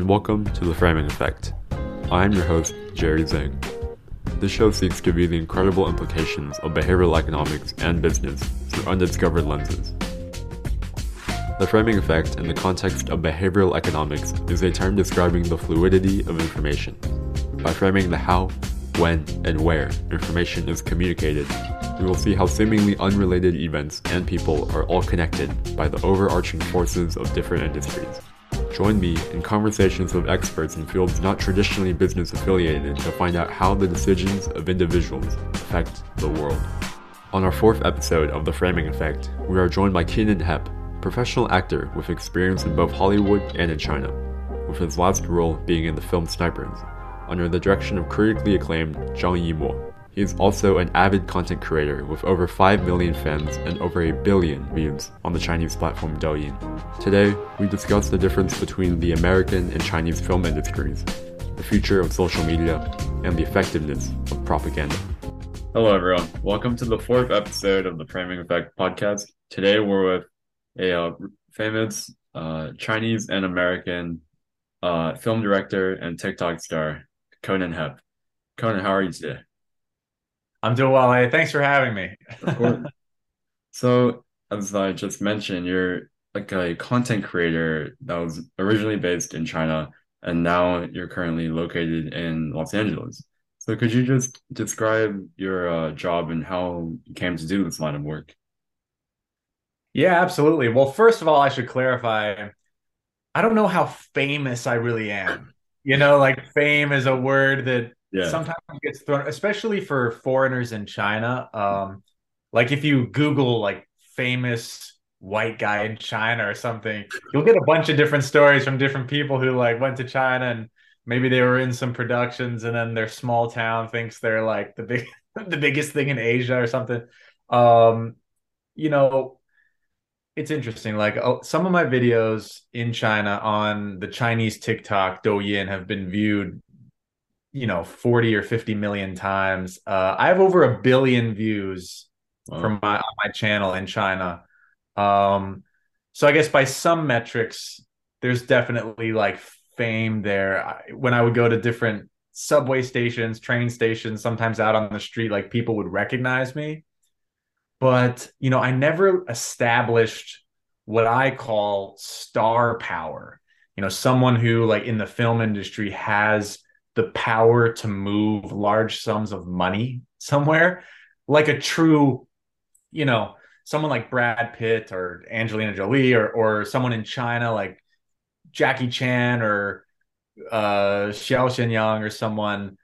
and welcome to The Framing Effect. I am your host, Jerry Zhang. This show seeks to view the incredible implications of behavioral economics and business through undiscovered lenses. The framing effect in the context of behavioral economics is a term describing the fluidity of information. By framing the how, when, and where information is communicated, we will see how seemingly unrelated events and people are all connected by the overarching forces of different industries. Join me in conversations with experts in fields not traditionally business affiliated to find out how the decisions of individuals affect the world. On our fourth episode of The Framing Effect, we are joined by Kenan Heppe, professional actor with experience in both Hollywood and in China, with his last role being in the film Snipers, under the direction of critically acclaimed Zhang Yimou. He is also an avid content creator with over 5 million fans and over a billion views on the Chinese platform Douyin. Today, we discuss the difference between the American and Chinese film industries, the future of social media, and the effectiveness of propaganda. Hello, everyone. Welcome to the fourth episode of the Framing Effect podcast. Today, we're with a uh, famous uh, Chinese and American uh, film director and TikTok star, Kenan Heppe. Kenan, how are you today? I'm doing well. Hey, thanks for having me. Of course. So, as I just mentioned, you're like a content creator that was originally based in China, and now you're currently located in Los Angeles. So, could you just describe your uh, job and how you came to do this line of work? Yeah, absolutely. Well, first of all, I should clarify I don't know how famous I really am. You know, like fame is a word that yeah. sometimes it gets thrown, especially for foreigners in China. Um, like if you Google like famous white guy in China or something, you'll get a bunch of different stories from different people who like went to China and maybe they were in some productions and then their small town thinks they're like the big the biggest thing in Asia or something. Um, you know, it's interesting. Like oh, some of my videos in China on the Chinese TikTok Douyin have been viewed you know 40 or 50 million times. Uh, i have over a billion views wow. from my my channel in china. Um so i guess by some metrics there's definitely like fame there. When i would go to different subway stations train stations sometimes out on the street like people would recognize me. But you know i never established what i call star power. You know someone who like in the film industry has the power to move large sums of money somewhere. Like a true you know someone like brad pitt or angelina jolie or or someone in china like jackie chan or uh xiao xianyang or someone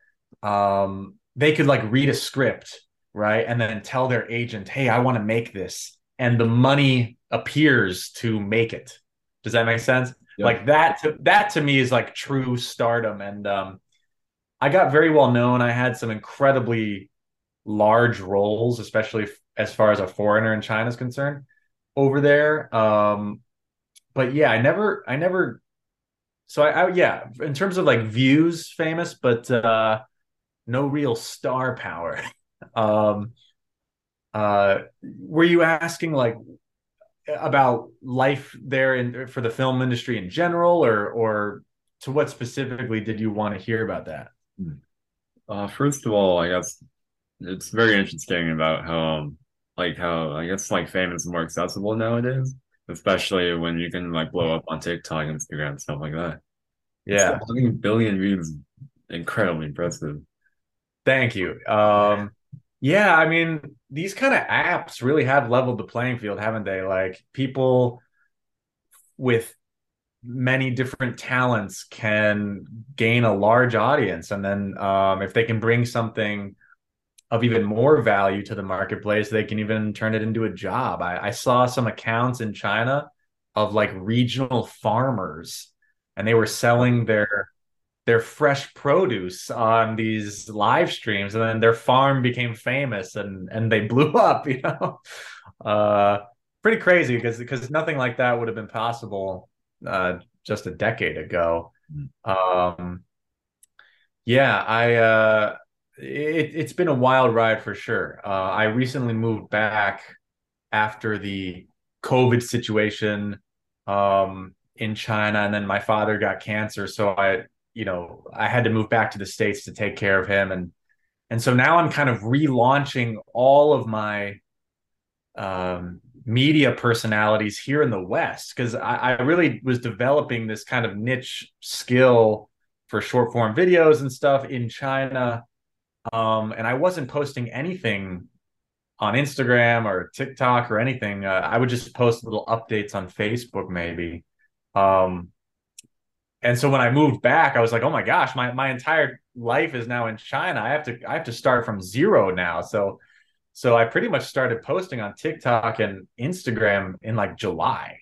um they could like read a script right? And then tell their agent hey i want to make this. And the money appears to make it. Does that make sense? Yep. like that to, that to me is like true stardom and um I got very well known. I had some incredibly large roles, especially as far as a foreigner in China is concerned over there. Um, but yeah, I never, I never. So I, I, yeah, in terms of like views, famous, but uh, no real star power. um, uh, were you asking like about life there in for the film industry in general, or or to what specifically did you want to hear about that? Uh, first of all, I guess it's very interesting about how, um, like, how I guess like fame is more accessible nowadays, especially when you can like blow up on TikTok, Instagram, stuff like that. Yeah, a billion views, incredibly impressive. Thank you. Um, yeah, I mean, these kind of apps really have leveled the playing field, haven't they? Like people with many different talents can gain a large audience. And then um, if they can bring something of even more value to the marketplace they can even turn it into a job. I, I saw some accounts in china of like regional farmers and they were selling their their fresh produce on these live streams and then their farm became famous and and they blew up you know? Uh pretty crazy because because nothing like that would have been possible uh, just a decade ago. Mm. Um, yeah, I uh, it, it's been a wild ride for sure. Uh, I recently moved back after the COVID situation um, in China, and then my father got cancer, so I, you know, I had to move back to the states to take care of him, and and so now I'm kind of relaunching all of my um, media personalities here in the West because I, I really was developing this kind of niche skill for short form videos and stuff in China. Um, and I wasn't posting anything on Instagram or TikTok or anything. Uh, I would just post little updates on Facebook, maybe. Um, and so when I moved back, I was like, "Oh my gosh, my my entire life is now in China. I have to I have to start from zero now." So, so I pretty much started posting on TikTok and Instagram in like July.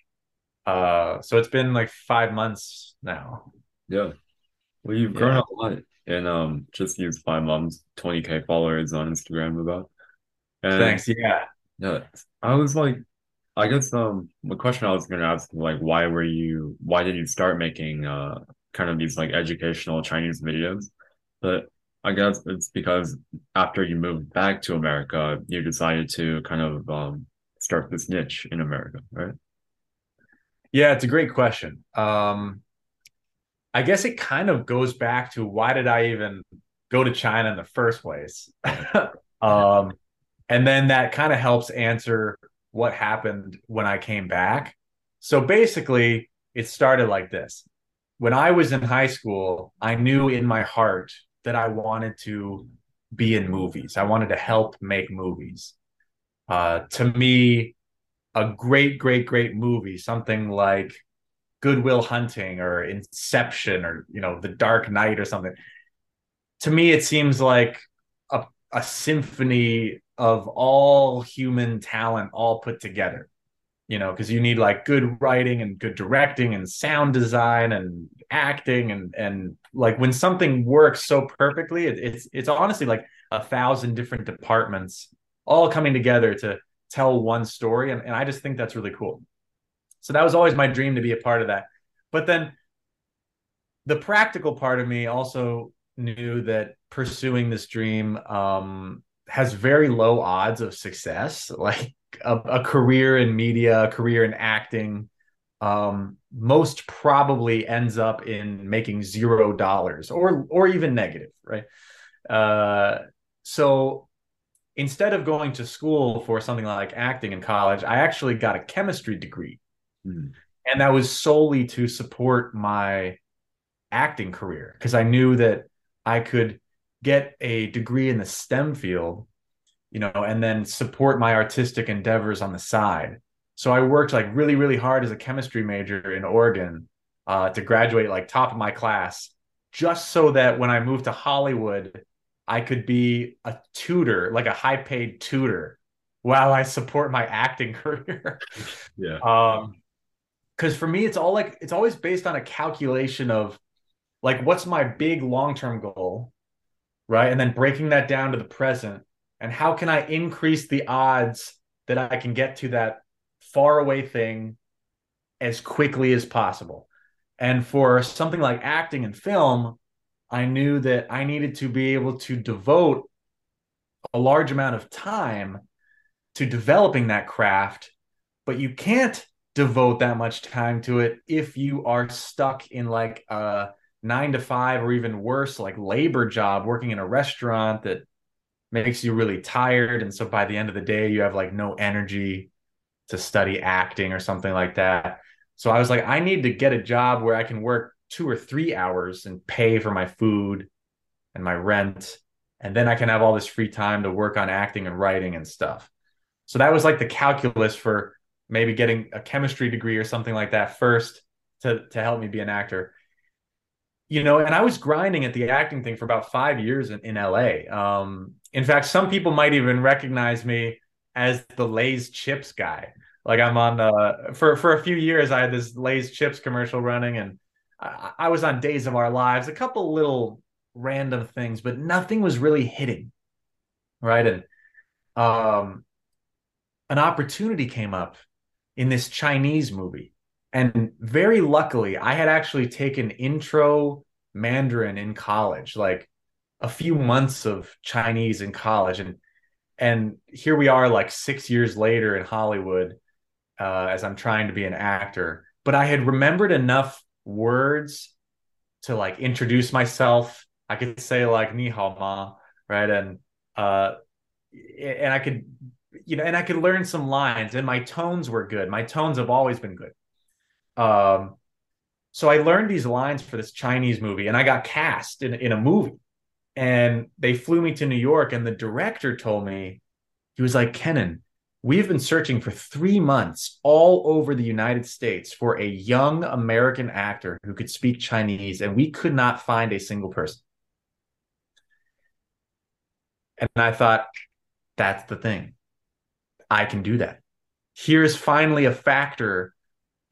Uh, so it's been like five months now. Yeah. Well, you've grown yeah. a lot and um just use five months, 20k followers on Instagram about. And Thanks. Yeah. Yeah. I was like, I guess um the question I was gonna ask like why were you why did you start making uh kind of these like educational Chinese videos? But I guess it's because after you moved back to America, you decided to kind of um start this niche in America, right? Yeah, it's a great question. Um I guess it kind of goes back to why did I even go to China in the first place? um, and then that kind of helps answer what happened when I came back. So basically, it started like this. When I was in high school, I knew in my heart that I wanted to be in movies. I wanted to help make movies. Uh, to me, a great, great, great movie, something like Good Will Hunting or Inception or you know The Dark Knight or something. To me, it seems like a, a symphony of all human talent all put together. You know, because you need like good writing and good directing and sound design and acting and and like when something works so perfectly, it, it's it's honestly like a thousand different departments all coming together to tell one story, and, and I just think that's really cool. So that was always my dream to be a part of that. But then the practical part of me also knew that pursuing this dream um, has very low odds of success. Like a, a career in media, a career in acting, um, most probably ends up in making zero dollars or or even negative, right? Uh, so instead of going to school for something like acting in college, I actually got a chemistry degree. Mm. And that was solely to support my acting career because I knew that I could get a degree in the STEM field, you know, and then support my artistic endeavors on the side. So I worked like really, really hard as a chemistry major in Oregon uh, to graduate like top of my class, just so that when I moved to Hollywood, I could be a tutor, like a high paid tutor, while I support my acting career. yeah. Um, because for me it's all like it's always based on a calculation of like what's my big long-term goal right and then breaking that down to the present and how can i increase the odds that i can get to that far away thing as quickly as possible? And for something like acting and film i knew that i needed to be able to devote a large amount of time to developing that craft but you can't devote that much time to it if you are stuck in like a nine to five or even worse, like labor job working in a restaurant that makes you really tired. And so by the end of the day, you have like no energy to study acting or something like that. So I was like, I need to get a job where I can work two or three hours and pay for my food and my rent. And then I can have all this free time to work on acting and writing and stuff. So that was like the calculus for maybe getting a chemistry degree or something like that first to to help me be an actor you know and i was grinding at the acting thing for about five years in, in la um, in fact some people might even recognize me as the lay's chips guy. Like i'm on uh for for a few years i had this lay's chips commercial running and I, I was on days of our lives a couple little random things but nothing was really hitting right? And um an opportunity came up in this Chinese movie. And very luckily, I had actually taken intro Mandarin in college, like a few months of Chinese in college. And and here we are like six years later in Hollywood, uh, as I'm trying to be an actor. but I had remembered enough words to like introduce myself. I could say like ni hao ma, right? And uh and I could you know, and I could learn some lines and my tones were good. My tones have always been good. Um so I learned these lines for this Chinese movie and I got cast in in a movie. And they flew me to New York and the director told me he was like, "Kenan, We've been searching for three months all over the United States for a young American actor who could speak Chinese, and we could not find a single person. And I thought, that's the thing. I can do that. Here's finally a factor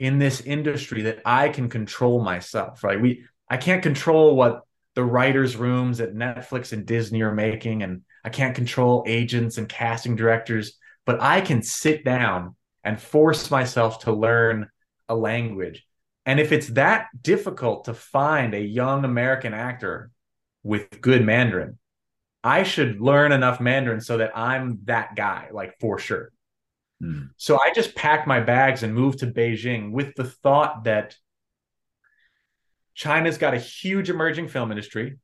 in this industry that I can control myself, right? We I can't control what the writers' rooms at Netflix and Disney are making, and I can't control agents and casting directors but I can sit down and force myself to learn a language. And if it's that difficult to find a young American actor with good Mandarin, I should learn enough Mandarin so that I'm that guy, like for sure. Mm. So I just packed my bags and moved to Beijing with the thought that China's got a huge emerging film industry,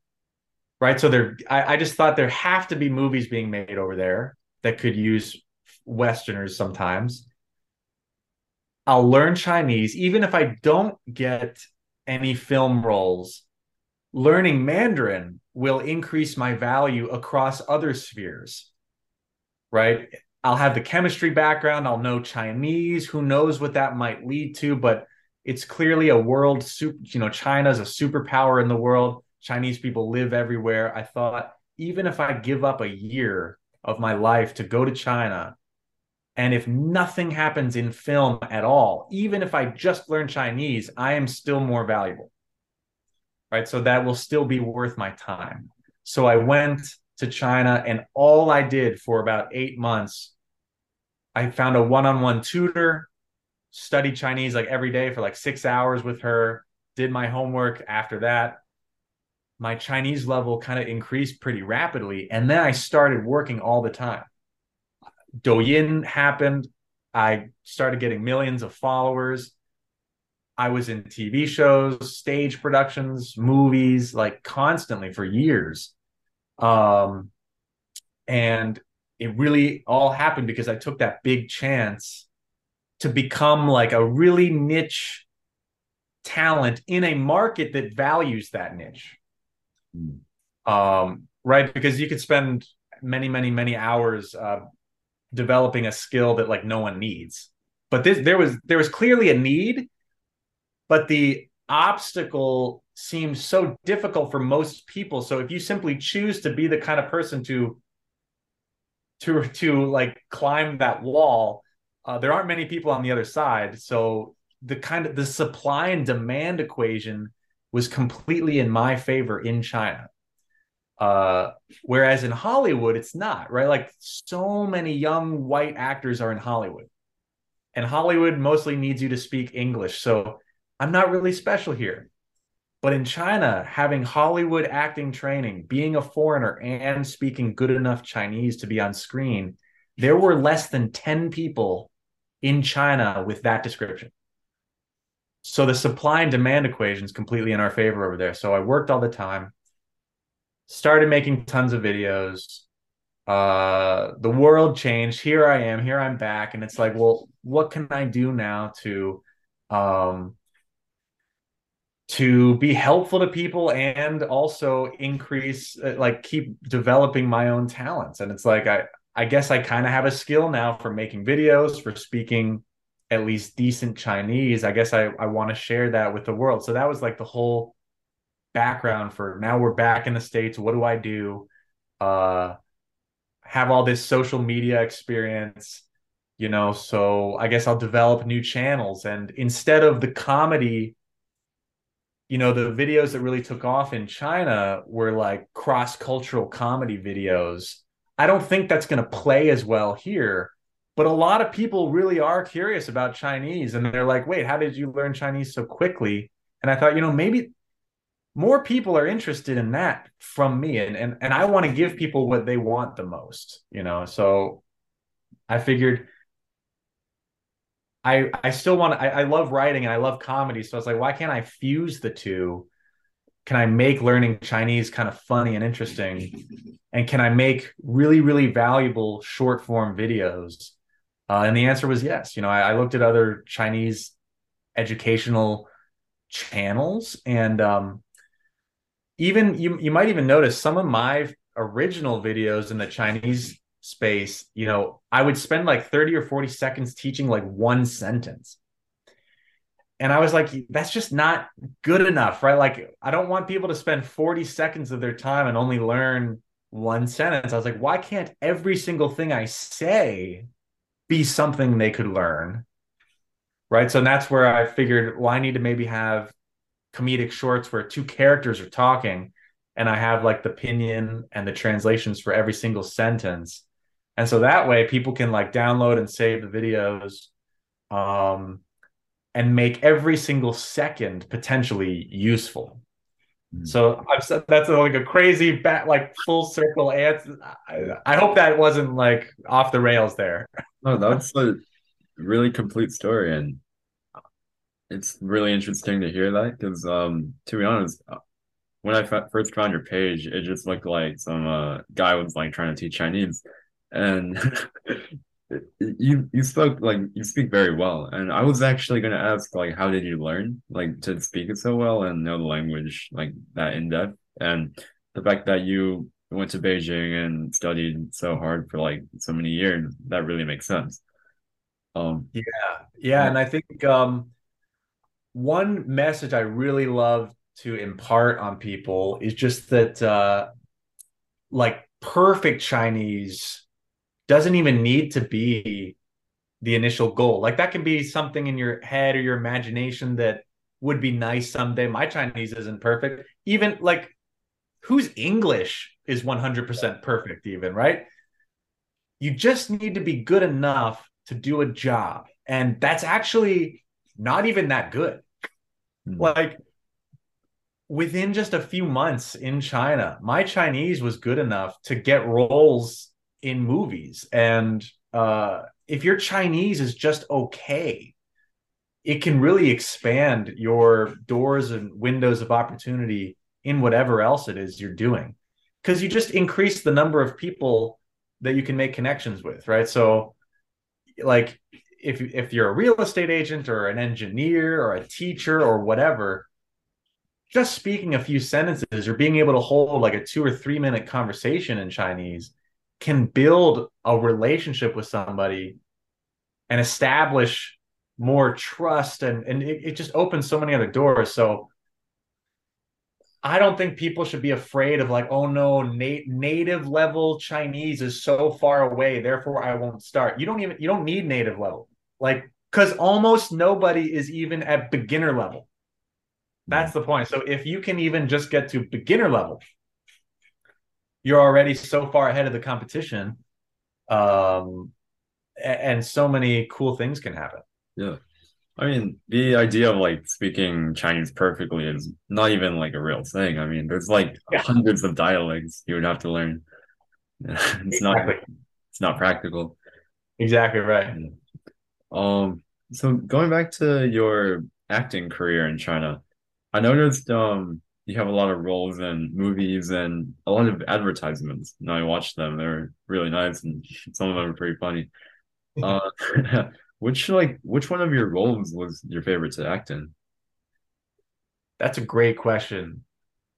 right? So there, I, I just thought there have to be movies being made over there that could use Westerners sometimes. I'll learn Chinese, even if I don't get any film roles. Learning Mandarin will increase my value across other spheres, right? I'll have the chemistry background. I'll know Chinese. Who knows what that might lead to? But it's clearly a world super, you know, China's a superpower in the world. Chinese people live everywhere. I thought, even if I give up a year of my life to go to China and if nothing happens in film at all, even if I just learn Chinese, I am still more valuable. Right. So that will still be worth my time. So I went to China and all I did for about eight months, I found a one on one tutor, studied Chinese like every day for like six hours with her, did my homework after that. My Chinese level kind of increased pretty rapidly. And then I started working all the time. Douyin happened. I started getting millions of followers. I was in TV shows, stage productions, movies, like constantly for years. Um, and it really all happened because I took that big chance to become like a really niche talent in a market that values that niche. Mm. Um, right? Because you could spend many, many, many hours uh, developing a skill that like no one needs. But this there was there was clearly a need, but the obstacle seems so difficult for most people. So if you simply choose to be the kind of person to to to like climb that wall, uh, there aren't many people on the other side. So the kind of the supply and demand equation was completely in my favor in China. Uh, whereas in Hollywood, it's not, right? Like so many young white actors are in Hollywood. And Hollywood mostly needs you to speak English. So I'm not really special here. But in China, having Hollywood acting training, being a foreigner, and speaking good enough Chinese to be on screen, there were less than 10 people in China with that description. So the supply and demand equation is completely in our favor over there. So I worked all the time started making tons of videos uh the world changed here i am here i'm back and it's like well what can i do now to um to be helpful to people and also increase uh, like keep developing my own talents. And it's like i i guess i kind of have a skill now for making videos for speaking at least decent chinese. I guess i i want to share that with the world. So that was like the whole background for now we're back in the states. What do i do? Uh have all this social media experience you know so i guess i'll develop new channels. And instead of the comedy you know the videos that really took off in china were like cross-cultural comedy videos. I don't think that's going to play as well here but a lot of people really are curious about chinese and they're like wait how did you learn chinese so quickly? And i thought you know maybe more people are interested in that from me and and, and i want to give people what they want the most you know? So i figured I I still want I, I love writing and I love comedy. So I was like, why can't I fuse the two? Can I make learning Chinese kind of funny and interesting? And can I make really, really valuable short form videos? Uh, and the answer was yes. You know, I, I looked at other Chinese educational channels and um, even you you might even notice some of my original videos in the Chinese space, you know, I would spend like 30 or 40 seconds teaching like one sentence. And I was like, that's just not good enough, right? Like, I don't want people to spend 40 seconds of their time and only learn one sentence. I was like, why can't every single thing I say be something they could learn? Right. So that's where I figured, well, I need to maybe have comedic shorts where two characters are talking and I have like the pinyin and the translations for every single sentence. And so that way people can like download and save the videos um, and make every single second potentially useful. Mm. So I've said that's like a crazy bat, like full circle answer. I, I, hope that wasn't like off the rails there. No, that's a really complete story, and it's really interesting to hear that because, um, to be honest, uh, when I f- first found your page, it just looked like some uh, guy was like trying to teach Chinese, and you you spoke like you speak very well. And I was actually gonna ask like, how did you learn like to speak it so well and know the language like that in depth? And the fact that you went to Beijing and studied so hard for like so many years, that really makes sense. Um, yeah, yeah, and I think um one message I really love to impart on people is just that uh like perfect Chinese doesn't even need to be the initial goal. Like that can be something in your head or your imagination that would be nice someday. My Chinese isn't perfect. Even like whose English is 100% perfect even, right? You just need to be good enough to do a job. And that's actually not even that good. Mm. Like within just a few months in China, my Chinese was good enough to get roles in movies. And uh, if your Chinese is just okay, it can really expand your doors and windows of opportunity in whatever else it is you're doing. Because you just increase the number of people that you can make connections with, right? So, like, if if you're a real estate agent or an engineer or a teacher or whatever just speaking a few sentences or being able to hold like a two or three minute conversation in chinese can build a relationship with somebody and establish more trust and and it, it just opens so many other doors so I don't think people should be afraid of like, oh no, na- native level Chinese is so far away, therefore I won't start. You don't even you don't need native level, like because almost nobody is even at beginner level. That's mm. the point. So if you can even just get to beginner level, you're already so far ahead of the competition, um, and so many cool things can happen. Yeah. I mean, the idea of like speaking Chinese perfectly is not even like a real thing. I mean, there's like yeah. hundreds of dialects you would have to learn. it's exactly. not it's not practical. Exactly right. Um so going back to your acting career in China, I noticed um you have a lot of roles in movies and a lot of advertisements. And I watched them; they're really nice, and some of them are pretty funny. Uh, Which like which one of your roles was your favorite to act in? That's a great question.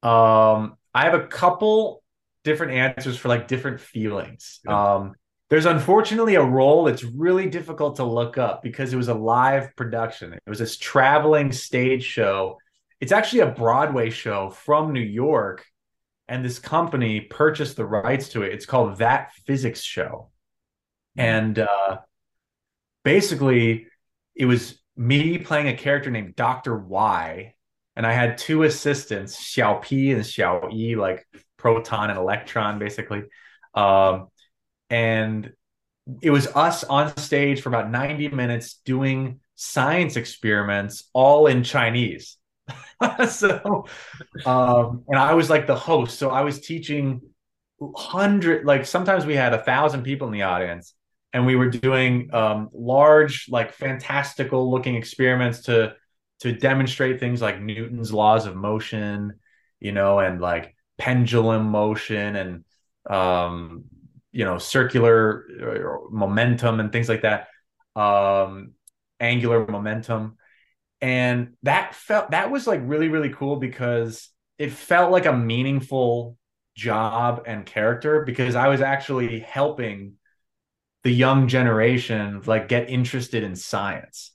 Um, I have a couple different answers for like different feelings. Yeah. Um, there's unfortunately a role that's really difficult to look up because it was a live production. It was this traveling stage show. It's actually a Broadway show from New York, and this company purchased the rights to it. It's called That Physics Show, mm-hmm. and uh, basically it was me playing a character named Dr. Y. And I had two assistants, Xiao P and Xiao E, like proton and electron, basically. Um, and it was us on stage for about 90 minutes doing science experiments all in Chinese. so um, and I was like the host. So I was teaching hundred like sometimes we had a thousand people in the audience and we were doing um, large, like fantastical looking experiments to to demonstrate things like Newton's laws of motion, you know, and like pendulum motion and um, you know circular uh, momentum and things like that, um, angular momentum, and that felt that was like really really cool because it felt like a meaningful job and character because I was actually helping the young generation like get interested in science.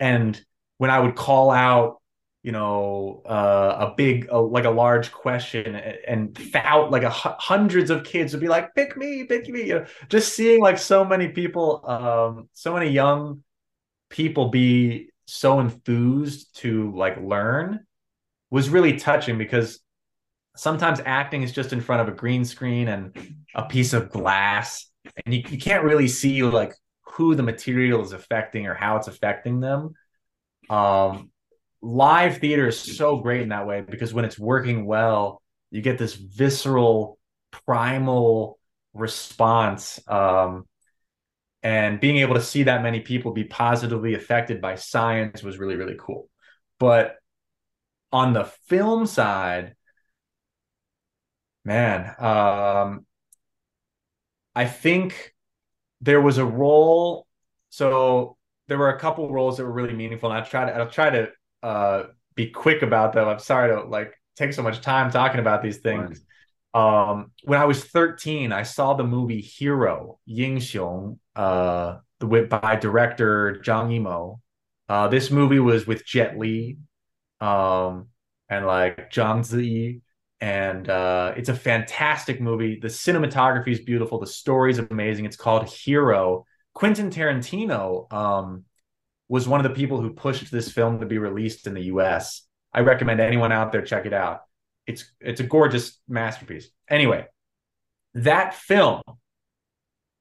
And when i would call out you know uh, a big uh, like a large question and, and like a hundreds of kids would be like pick me pick me you know, just seeing like so many people um so many young people be so enthused to like learn was really touching because sometimes acting is just in front of a green screen and a piece of glass and you, you can't really see like who the material is affecting or how it's affecting them. Um live theater is so great in that way because when it's working well you get this visceral primal response um and being able to see that many people be positively affected by science was really really cool but on the film side man um I think there was a role. So there were a couple roles that were really meaningful, and I try to I'll try to uh, be quick about them. I'm sorry to like take so much time talking about these things. Um, when I was 13, I saw the movie Hero, Ying Xiong, uh, by director Zhang Yimou. Uh, this movie was with Jet Li, um, and like Zhang Ziyi, and uh, it's a fantastic movie. The cinematography is beautiful. The story is amazing. It's called Hero. Quentin Tarantino um, was one of the people who pushed this film to be released in the U.S. I recommend anyone out there check it out. It's it's a gorgeous masterpiece. Anyway, that film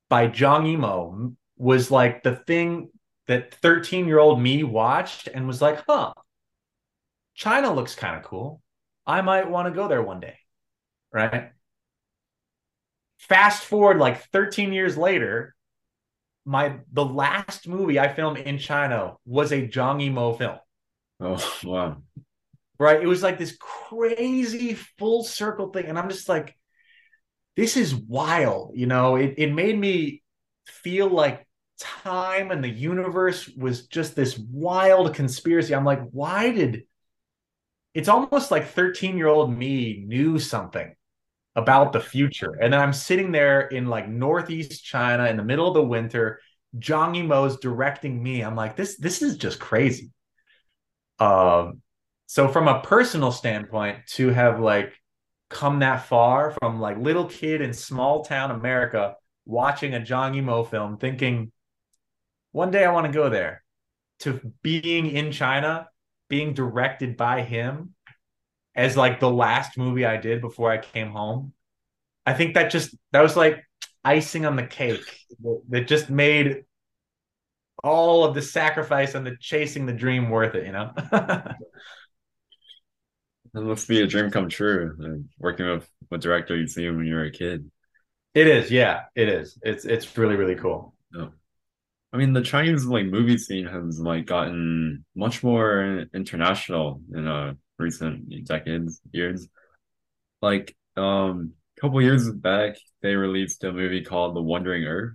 by Zhang Yimou was like the thing that 13 year old me watched and was like, huh, China looks kind of cool I might want to go there one day. Right. Fast forward like 13 years later, my the last movie I filmed in China was a Zhang Yimou film. Oh wow. Right. It was like this crazy full circle thing. And I'm just like, this is wild. You know, it, it made me feel like time and the universe was just this wild conspiracy. I'm like, why did it's almost like 13 year old me knew something about the future. And then I'm sitting there in like Northeast China in the middle of the winter. Zhang Yimou's directing me. I'm like, this, this is just crazy. Um, so from a personal standpoint, to have like come that far from like little kid in small town America watching a Zhang Yimou film, thinking one day I want to go there, to being in China being directed by him as like the last movie I did before I came home. I think that just that was like icing on the cake that just made all of the sacrifice and the chasing the dream worth it, you know? It must be a dream come true. Like working with what director you see when you were a kid. It is, yeah, it is. It's it's really really cool. Yeah. I mean, the Chinese like movie scene has like gotten much more international in uh recent decades, years. Like um, a couple years back, they released a movie called The Wandering Earth.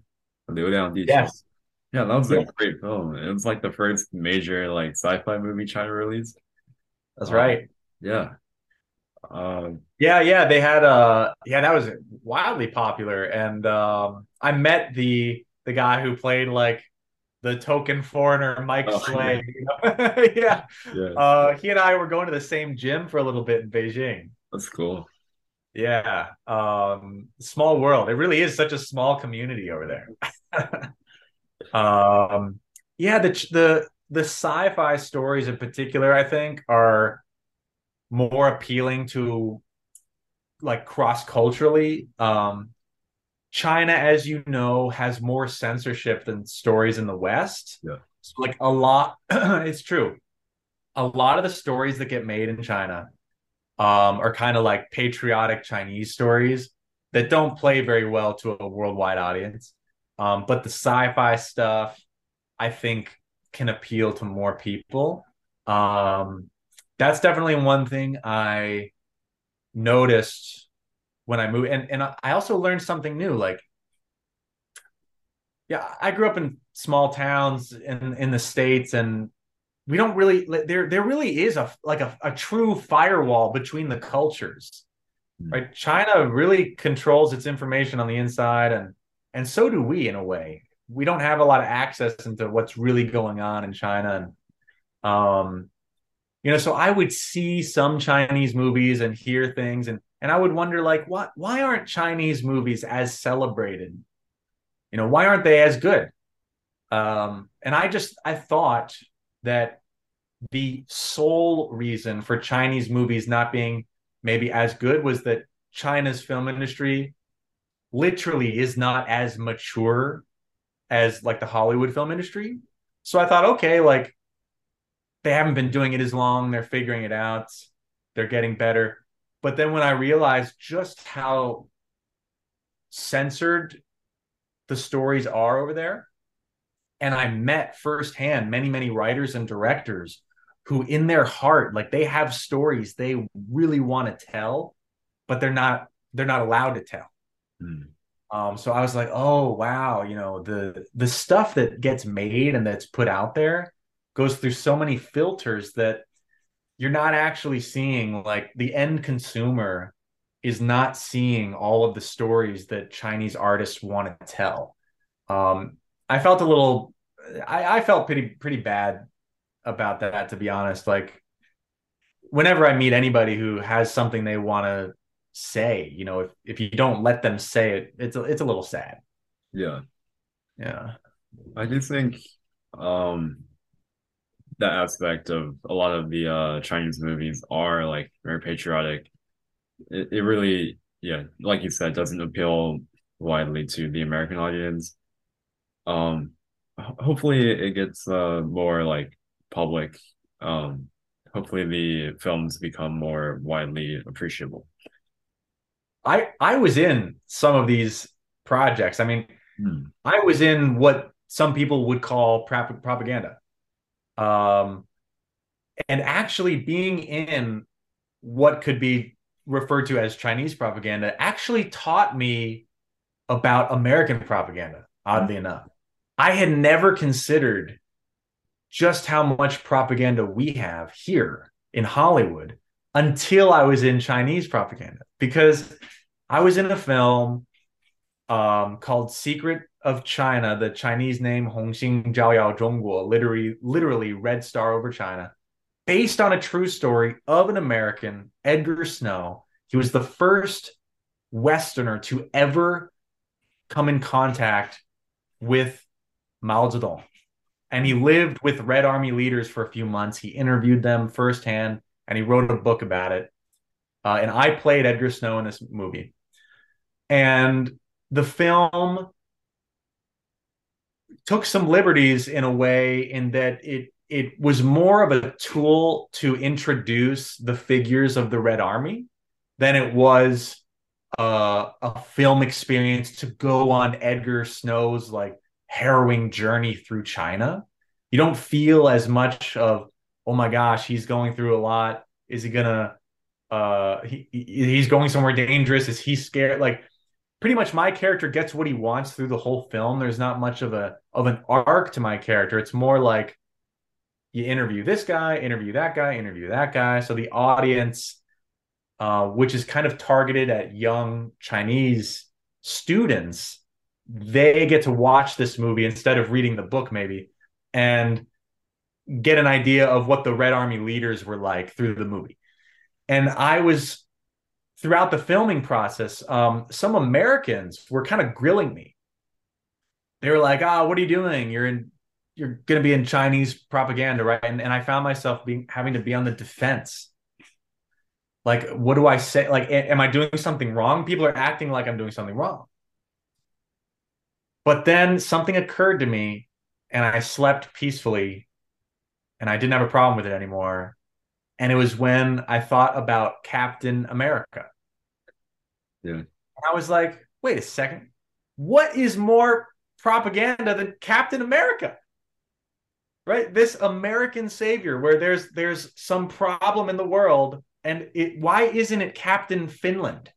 Yes. Yeah, that was a great film. It was like the first major like sci-fi movie China released. That's um, right. Yeah. Um, yeah, yeah, they had uh yeah, that was wildly popular and um I met the the guy who played like the token foreigner, Mike oh, Slade. Yeah. yeah. yeah. Uh, he and I were going to the same gym for a little bit in Beijing. That's cool. Yeah. Um, small world. It really is such a small community over there. um, yeah, the the the sci-fi stories in particular, I think, are more appealing to like cross culturally. Um, China, as you know, has more censorship than stories in the West. Yeah. So like a lot, it's true. A lot of the stories that get made in China um, are kind of like patriotic Chinese stories that don't play very well to a worldwide audience. Um, but the sci-fi stuff, I think, can appeal to more people. Um, that's definitely one thing I noticed when I moved, and and I also learned something new. Like, yeah, I grew up in small towns in in the states, and we don't really there there really is a like a, a true firewall between the cultures mm-hmm. right china really controls its information on the inside and and so do we in a way we don't have a lot of access into what's really going on in china and um you know so i would see some chinese movies and hear things and and i would wonder like what why aren't chinese movies as celebrated you know why aren't they as good um and i just i thought that the sole reason for Chinese movies not being maybe as good was that China's film industry literally is not as mature as like the Hollywood film industry. So I thought, okay, like they haven't been doing it as long, they're figuring it out, they're getting better. But then when I realized just how censored the stories are over there, and I met firsthand many, many writers and directors who, in their heart, like they have stories they really want to tell, but they're not they're not allowed to tell. Mm. Um, so I was like, oh wow, you know the the stuff that gets made and that's put out there goes through so many filters that you're not actually seeing like the end consumer is not seeing all of the stories that Chinese artists want to tell. Um, I felt a little I, I felt pretty pretty bad about that to be honest. Like whenever I meet anybody who has something they want to say, you know, if if you don't let them say it, it's a, it's a little sad. Yeah. Yeah. I do think um that aspect of a lot of the uh Chinese movies are like very patriotic. It, it really yeah, like you said, doesn't appeal widely to the American audience. Um hopefully it gets uh, more like public. Um, hopefully the films become more widely appreciable. I I was in some of these projects. I mean, hmm. I was in what some people would call propaganda. Um, and actually being in what could be referred to as Chinese propaganda actually taught me about American propaganda, oddly hmm. enough. I had never considered just how much propaganda we have here in Hollywood until I was in Chinese propaganda because I was in a film um, called Secret of China, the Chinese name Hongxing Zhao Yao Zhongguo, literally, literally Red Star over China, based on a true story of an American, Edgar Snow. He was the first Westerner to ever come in contact with Mao Zedong. And he lived with Red Army leaders for a few months. He interviewed them firsthand and he wrote a book about it. Uh, and I played Edgar Snow in this movie. And the film took some liberties in a way in that it it was more of a tool to introduce the figures of the Red Army than it was uh, a film experience to go on Edgar Snow's like harrowing journey through China. You don't feel as much of, oh my gosh, he's going through a lot. Is he gonna uh he he's going somewhere dangerous? Is he scared? Like pretty much my character gets what he wants through the whole film. There's not much of a of an arc to my character. It's more like you interview this guy, interview that guy, interview that guy. So the audience, uh, which is kind of targeted at young Chinese students, they get to watch this movie instead of reading the book maybe and get an idea of what the red army leaders were like through the movie and i was throughout the filming process um, some americans were kind of grilling me. They were like ah oh, what are you doing? You're in you're going to be in chinese propaganda right? And, and i found myself being having to be on the defense. Like what do i say? Like am i doing something wrong? People are acting like i'm doing something wrong. But then something occurred to me and I slept peacefully and I didn't have a problem with it anymore. And it was when I thought about Captain America. Yeah. And I was like, wait a second. What is more propaganda than Captain America. Right? This American savior where there's there's some problem in the world and it why isn't it Captain Finland?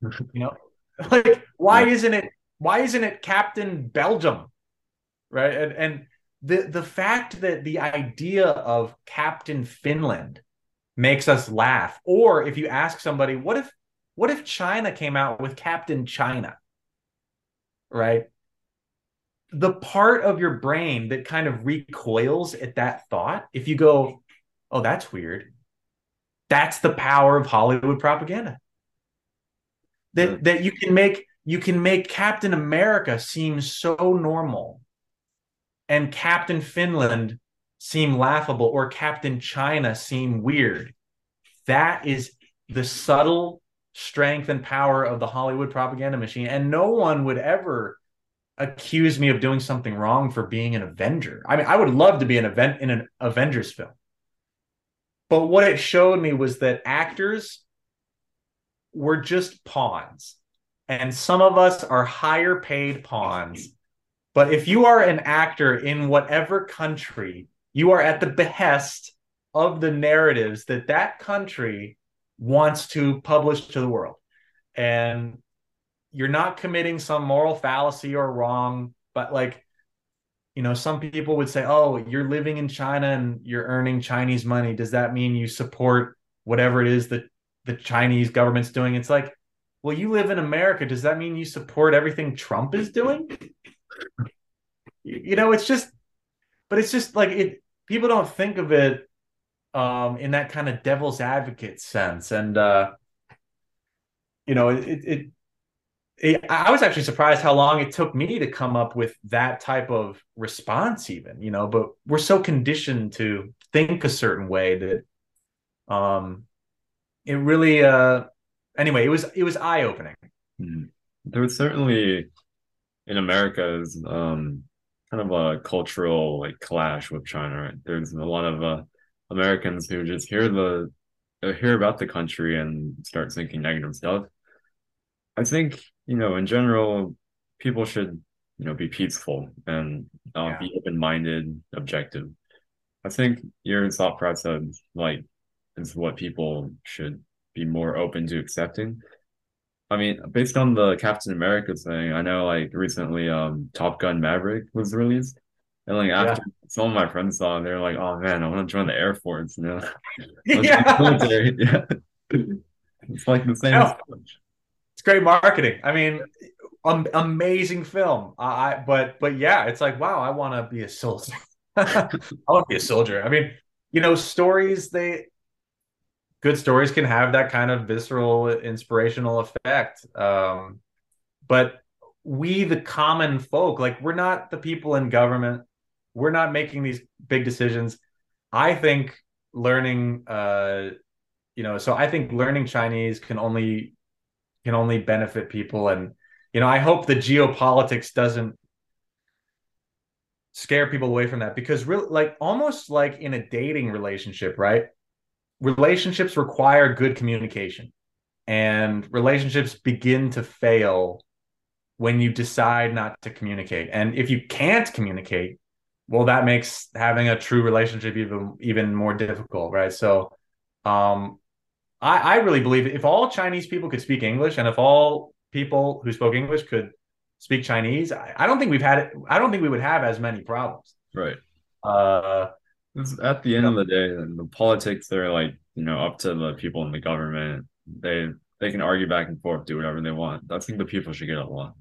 You know? Like why yeah. isn't it why isn't it Captain Belgium? Right? And and the the fact that the idea of Captain Finland makes us laugh or if you ask somebody what if what if China came out with Captain China? Right? The part of your brain that kind of recoils at that thought, if you go, oh, that's weird, that's the power of Hollywood propaganda. That, yeah. that you can make you can make Captain America seem so normal and Captain Finland seem laughable or Captain China seem weird. That is the subtle strength and power of the Hollywood propaganda machine. And no one would ever accuse me of doing something wrong for being an Avenger. I mean, I would love to be an event in an Avengers film. But what it showed me was that actors were just pawns. And some of us are higher paid pawns. But if you are an actor in whatever country, you are at the behest of the narratives that that country wants to publish to the world. And you're not committing some moral fallacy or wrong, but like, you know, some people would say, oh, you're living in China and you're earning Chinese money. Does that mean you support whatever it is that the Chinese government's doing? It's like, well, you live in America. Does that mean you support everything Trump is doing? You know, it's just, but it's just like it, people don't think of it um, in that kind of devil's advocate sense. And uh, you know, it, it, it, I was actually surprised how long it took me to come up with that type of response, even. You know, but we're so conditioned to think a certain way that um, it really. Uh, anyway, it was it was eye opening. Mm-hmm. There was certainly in America's um, kind of a cultural like clash with China. Right? There's a lot of uh, Americans who just hear the uh, hear about the country and start thinking negative stuff. I think you know, in general, people should you know be peaceful and uh, yeah. be open minded, objective. I think your thought process like is what people should be more open to accepting. I mean, based on the Captain America thing, I know like recently um Top Gun Maverick was released. And like after yeah. some of my friends saw it, they're like, "Oh man, I want to join the Air Force." You know, yeah. military. yeah, it's like the same. It's great marketing. I mean, um, amazing film. I but but yeah, it's like wow, I want to be a soldier. I want to be a soldier. I mean, you know, stories they good stories can have that kind of visceral, inspirational effect. Um, but we, the common folk, like we're not the people in government we're not making these big decisions. I think learning, uh, you know, so I think learning Chinese can only can only benefit people, and you know, I hope the geopolitics doesn't scare people away from that because really, like almost like in a dating relationship, right? Relationships require good communication, and relationships begin to fail when you decide not to communicate. And if you can't communicate, well that makes having a true relationship even even more difficult right? So um i i really believe if all chinese people could speak english and if all people who spoke english could speak chinese i, I don't think we've had it i don't think we would have as many problems. Right. Uh at the end of the day the politics they're like you know up to the people in the government they they can argue back and forth do whatever they want i think the people should get along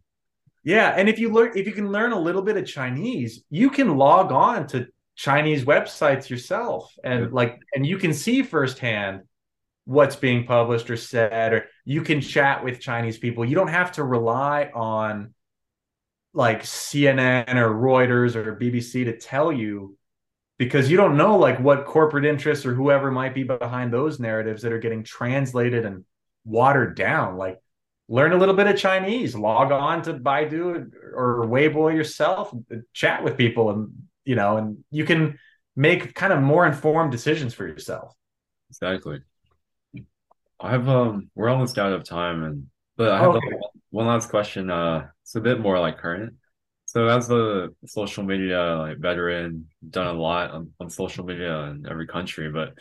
yeah, and if you learn if you can learn a little bit of Chinese, you can log on to Chinese websites yourself and yeah. like and you can see firsthand what's being published or said or you can chat with Chinese people. You don't have to rely on like CNN or Reuters or BBC to tell you because you don't know like what corporate interests or whoever might be behind those narratives that are getting translated and watered down like learn a little bit of Chinese, log on to Baidu or Weibo yourself, chat with people, and you know, and you can make kind of more informed decisions for yourself. Exactly. I have um, we're almost out of time, and but I have okay. one last question. Uh, it's a bit more like current. So as a social media like veteran, done a lot on, on social media in every country, but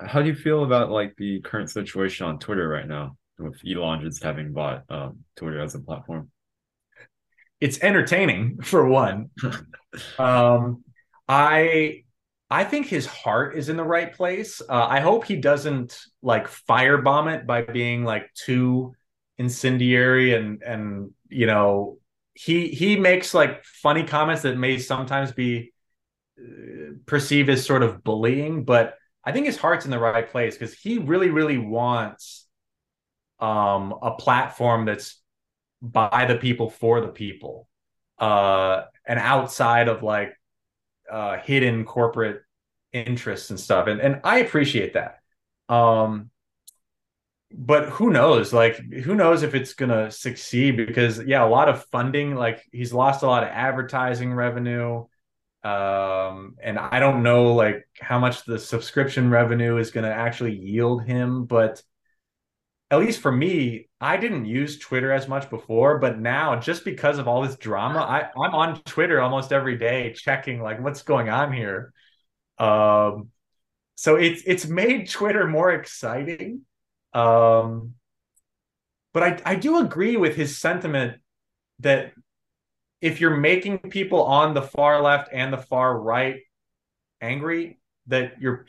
how do you feel about like the current situation on Twitter right now with Elon just having bought um, Twitter as a platform? It's entertaining for one. um, I I think his heart is in the right place. Uh, I hope he doesn't like firebomb it by being like too incendiary and and you know he he makes like funny comments that may sometimes be uh, perceived as sort of bullying, but I think his heart's in the right place because he really, really wants um, a platform that's by the people for the people, uh, and outside of like uh, hidden corporate interests and stuff. And and I appreciate that. Um, but who knows? Like, who knows if it's gonna succeed? Because yeah, a lot of funding. Like, he's lost a lot of advertising revenue um, and I don't know like how much the subscription revenue is to actually yield him, but at least for me, I didn't use Twitter as much before, but now just because of all this drama, I, I'm on Twitter almost every day checking like what's going on here. Um, so it's it's made Twitter more exciting. Um, but I I do agree with his sentiment that if you're making people on the far left and the far right angry, that you're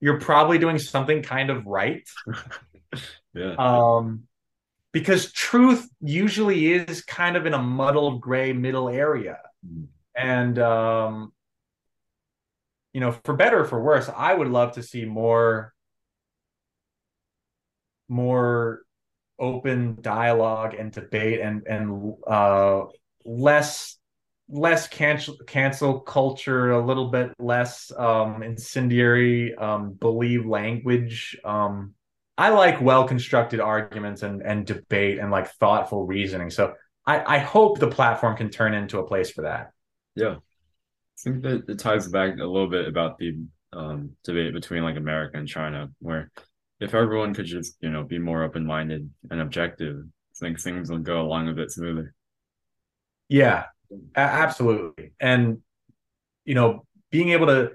you're probably doing something kind of right. yeah. Um because truth usually is kind of in a muddled gray middle area. Mm. And um you know, for better or for worse, I would love to see more more open dialogue and debate and and uh less less cancel cancel culture, a little bit less um, incendiary um, believe language. Um, I like well constructed arguments and and debate and like thoughtful reasoning. So I, I hope the platform can turn into a place for that. Yeah, I think that it ties back a little bit about the um, debate between like America and China, where if everyone could just you know be more open minded and objective, I think things will go along a bit smoother. Yeah, absolutely. And you know, being able to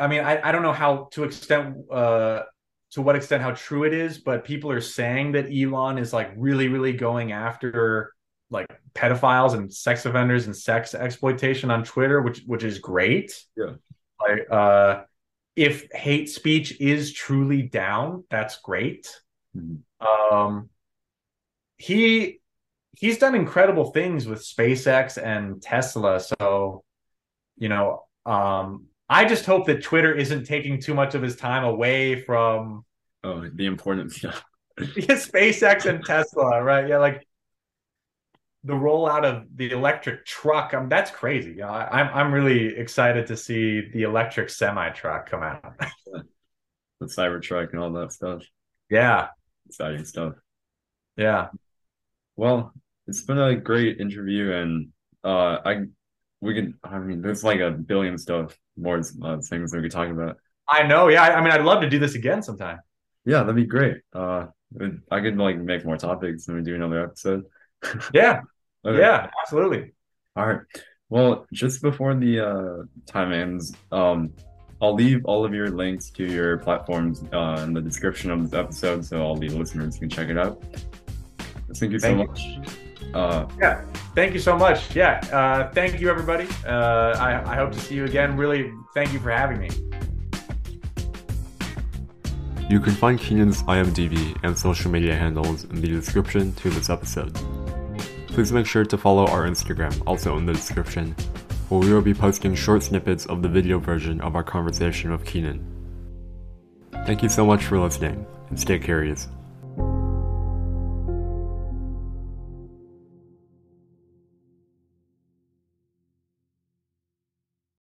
I mean, I, I don't know how to extent uh to what extent how true it is, but people are saying that Elon is like really, really going after like pedophiles and sex offenders and sex exploitation on Twitter, which which is great. Yeah. Like uh if hate speech is truly down, that's great. Mm-hmm. Um he he's done incredible things with SpaceX and Tesla. So, you know, um, I just hope that Twitter isn't taking too much of his time away from oh the important yeah, SpaceX and Tesla, right? Yeah, like the rollout of the electric truck. Um, that's crazy. Yeah, I, I'm I'm really excited to see the electric semi truck come out. the Cybertruck and all that stuff. Yeah, exciting stuff. Yeah. Well, it's been a great interview, and uh, I we can. I mean, there's like a billion stuff more uh, things that we could talk about. I know. Yeah. I, I mean, I'd love to do this again sometime. Yeah, that'd be great. Uh, I could like make more topics and we do another episode. yeah. Okay. Yeah. Absolutely. All right. Well, just before the uh, time ends, um, I'll leave all of your links to your platforms uh, in the description of this episode so all the listeners can check it out. Thank you so Thank much. You. Uh, yeah, thank you so much. Yeah, uh, thank you, everybody. Uh, I, I hope to see you again. Really, thank you for having me. You can find Kenan's IMDb and social media handles in the description to this episode. Please make sure to follow our Instagram, also in the description, where we will be posting short snippets of the video version of our conversation with Kenan. Thank you so much for listening, and stay curious.